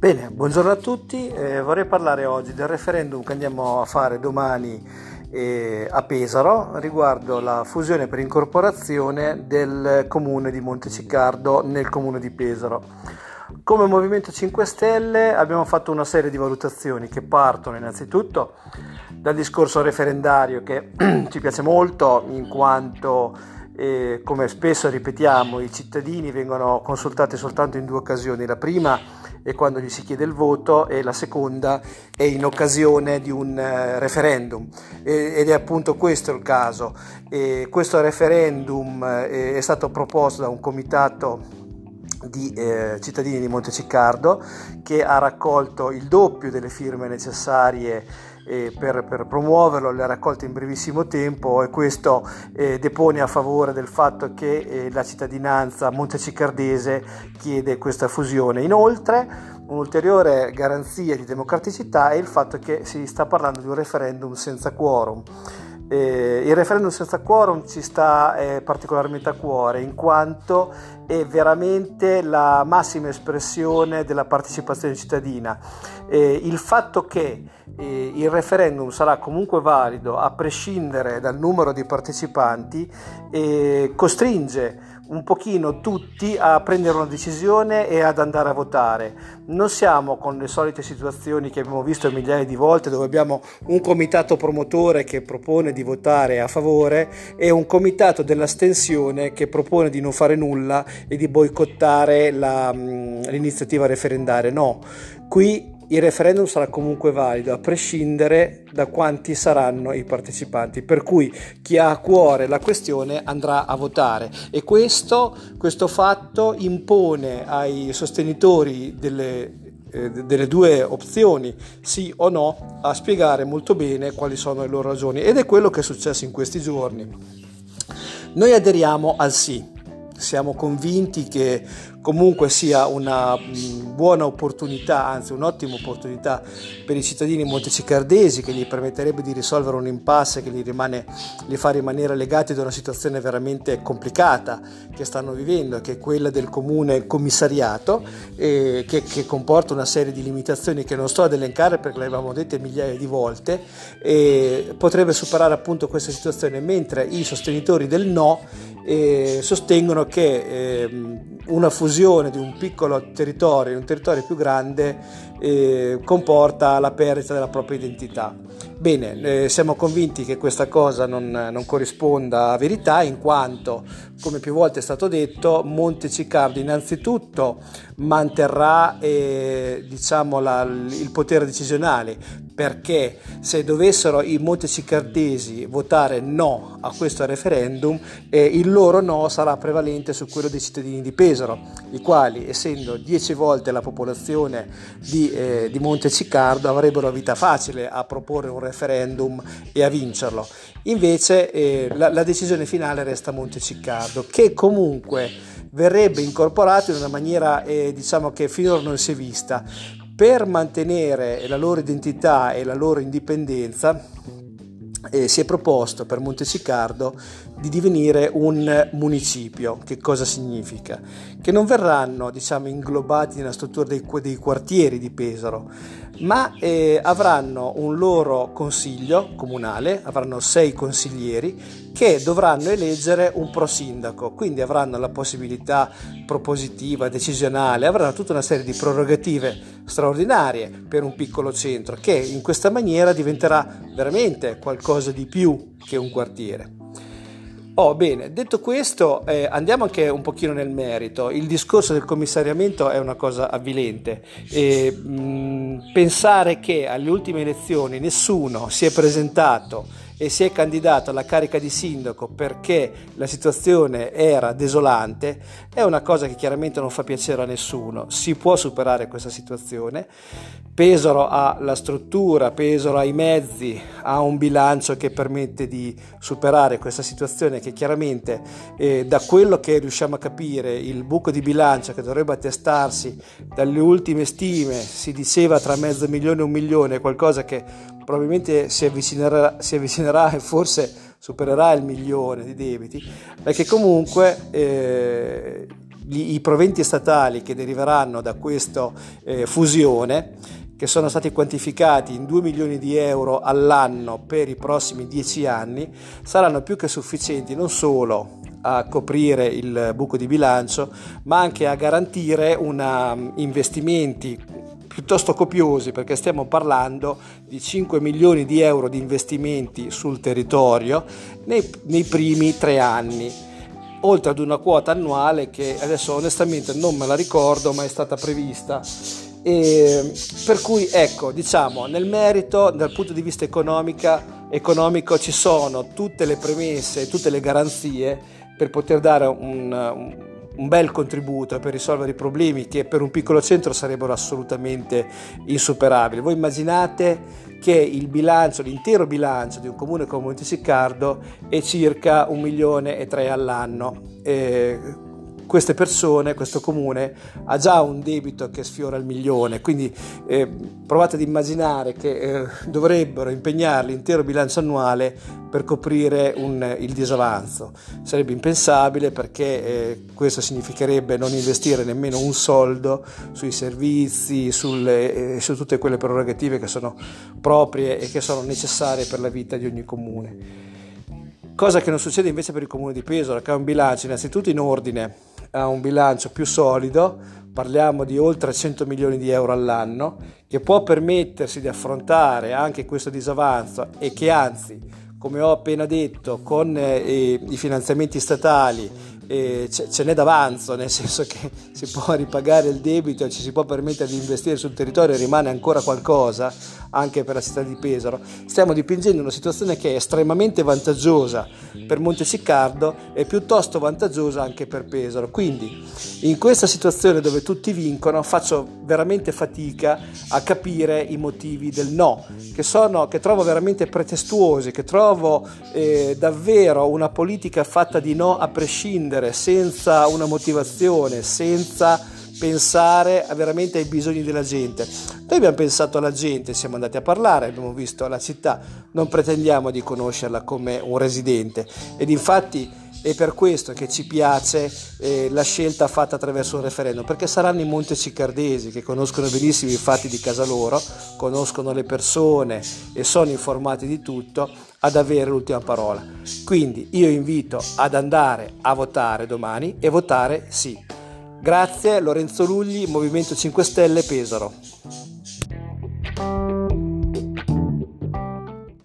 Bene, buongiorno a tutti. Eh, vorrei parlare oggi del referendum che andiamo a fare domani eh, a Pesaro riguardo la fusione per incorporazione del comune di Monteciccardo nel comune di Pesaro. Come Movimento 5 Stelle abbiamo fatto una serie di valutazioni che partono innanzitutto dal discorso referendario che ci piace molto in quanto eh, come spesso ripetiamo i cittadini vengono consultati soltanto in due occasioni. La prima è quando gli si chiede il voto e la seconda è in occasione di un eh, referendum ed è appunto questo il caso. E questo referendum eh, è stato proposto da un comitato di eh, cittadini di Monteciccardo che ha raccolto il doppio delle firme necessarie per, per, promuoverlo, le ha raccolte in brevissimo tempo e questo eh, depone a favore del fatto che eh, la cittadinanza montecicardese chiede questa fusione. Inoltre un'ulteriore garanzia di democraticità è il fatto che si sta parlando di un referendum senza quorum. Eh, il referendum senza quorum ci sta eh, particolarmente a cuore in quanto è veramente la massima espressione della partecipazione cittadina. Eh, il fatto che eh, il referendum sarà comunque valido a prescindere dal numero di partecipanti eh, costringe un pochino tutti a prendere una decisione e ad andare a votare. Non siamo con le solite situazioni che abbiamo visto migliaia di volte dove abbiamo un comitato promotore che propone di votare a favore e un comitato dell'astensione che propone di non fare nulla e di boicottare la, mm, l'iniziativa referendaria. No, qui il referendum sarà comunque valido a prescindere da quanti saranno i partecipanti, per cui chi ha a cuore la questione andrà a votare. E questo, questo fatto impone ai sostenitori delle, eh, delle due opzioni, sì o no, a spiegare molto bene quali sono le loro ragioni. Ed è quello che è successo in questi giorni. Noi aderiamo al sì, siamo convinti che comunque sia una mm, buona opportunità, anzi un'ottima opportunità per i cittadini montecicardesi che gli permetterebbe di risolvere un impasse che li, rimane, li fa rimanere legati ad una situazione veramente complicata che stanno vivendo, che è quella del comune commissariato, eh, che, che, comporta una serie di limitazioni che non sto ad elencare perché le avevamo dette migliaia di volte, e potrebbe superare appunto questa situazione, mentre i sostenitori del no eh, sostengono che eh, una fusione di un piccolo territorio in un territorio più grande eh, comporta la perdita della propria identità. Bene, eh, siamo convinti che questa cosa non, non, corrisponda a verità in quanto, come più volte è stato detto, Monteciccardo innanzitutto manterrà eh, diciamo, la, il potere decisionale perché se dovessero i montecicardesi votare no a questo referendum, eh, il loro no sarà prevalente su quello dei cittadini di Pesaro, i quali, essendo dieci volte la popolazione di, eh, di Monteciccardo, avrebbero vita facile a proporre un referendum e a vincerlo. Invece eh, la, la decisione finale resta Monteciccardo, che comunque verrebbe incorporato in una maniera eh, diciamo che finora non si è vista per mantenere la loro identità e la loro indipendenza eh, si è proposto per Monteciccardo di divenire un municipio. Che cosa significa? Che non verranno diciamo, inglobati nella struttura dei, dei quartieri di Pesaro, ma eh, avranno un loro consiglio comunale, avranno sei consiglieri che dovranno eleggere un pro sindaco, quindi avranno la possibilità propositiva, decisionale, avranno tutta una serie di prerogative straordinarie per un piccolo centro che in questa maniera diventerà veramente qualcosa di più che un quartiere. Oh, bene, detto questo, eh, andiamo anche un pochino nel merito. Il discorso del commissariamento è una cosa avvilente. E, mh, pensare che alle ultime elezioni nessuno si è presentato e si è candidato alla carica di sindaco perché la situazione era desolante, è una cosa che chiaramente non fa piacere a nessuno. Si può superare questa situazione. Pesaro ha la struttura, Pesaro ha i mezzi, ha un bilancio che permette di superare questa situazione che chiaramente eh, da quello che riusciamo a capire il buco di bilancio che dovrebbe attestarsi dalle ultime stime si diceva tra mezzo milione e un milione, qualcosa che probabilmente si avvicinerà, si avvicinerà e forse supererà il milione di debiti, perché comunque eh, gli, i proventi statali che deriveranno da questa eh, fusione, che sono stati quantificati in 2 milioni di euro all'anno per i prossimi 10 anni, saranno più che sufficienti non solo a coprire il buco di bilancio, ma anche a garantire una, um, investimenti piuttosto copiosi perché stiamo parlando di 5 milioni di euro di investimenti sul territorio nei, nei primi tre anni oltre ad una quota annuale che adesso onestamente non me la ricordo ma è stata prevista. E per cui ecco diciamo nel merito dal punto di vista economico ci sono tutte le premesse tutte le garanzie per poter dare un, un bel contributo per risolvere i problemi che per un piccolo centro sarebbero assolutamente insuperabili. Voi immaginate che il bilancio, l'intero bilancio di un comune come Montesiccardo è circa un milione e tre all'anno. Eh, queste persone, questo comune ha già un debito che sfiora il milione, quindi eh, provate ad immaginare che eh, dovrebbero impegnare l'intero bilancio annuale per coprire un, il disavanzo. Sarebbe impensabile perché eh, questo significherebbe non investire nemmeno un soldo sui servizi, sulle, eh, su tutte quelle prerogative che sono proprie e che sono necessarie per la vita di ogni comune. Cosa che non succede invece per il comune di Pesaro, che ha un bilancio innanzitutto in ordine ha un bilancio più solido, parliamo di oltre 100 milioni di euro all'anno, che può permettersi di affrontare anche questo disavanzo e che anzi, come ho appena detto, con eh, i finanziamenti statali eh, ce n'è d'avanzo, nel senso che si può ripagare il debito ci si può permettere di investire sul territorio e rimane ancora qualcosa anche per la città di Pesaro. Stiamo dipingendo una situazione che è estremamente vantaggiosa per Montesiccardo e piuttosto vantaggiosa anche per Pesaro. Quindi in questa situazione dove tutti vincono faccio veramente fatica a capire i motivi del no, che, sono, che trovo veramente pretestuosi, che trovo eh, davvero una politica fatta di no a prescindere vivere senza una motivazione, senza pensare veramente ai bisogni della gente. Noi abbiamo pensato alla gente, siamo andati a parlare, abbiamo visto la città, non pretendiamo di conoscerla come un residente ed infatti è per questo che ci piace eh, la scelta fatta attraverso un referendum, perché saranno i montecicardesi che conoscono benissimo i fatti di casa loro, conoscono le persone e sono informati di tutto ad avere l'ultima parola. Quindi io invito ad andare a votare domani e votare sì. Grazie Lorenzo Lugli, Movimento 5 Stelle Pesaro.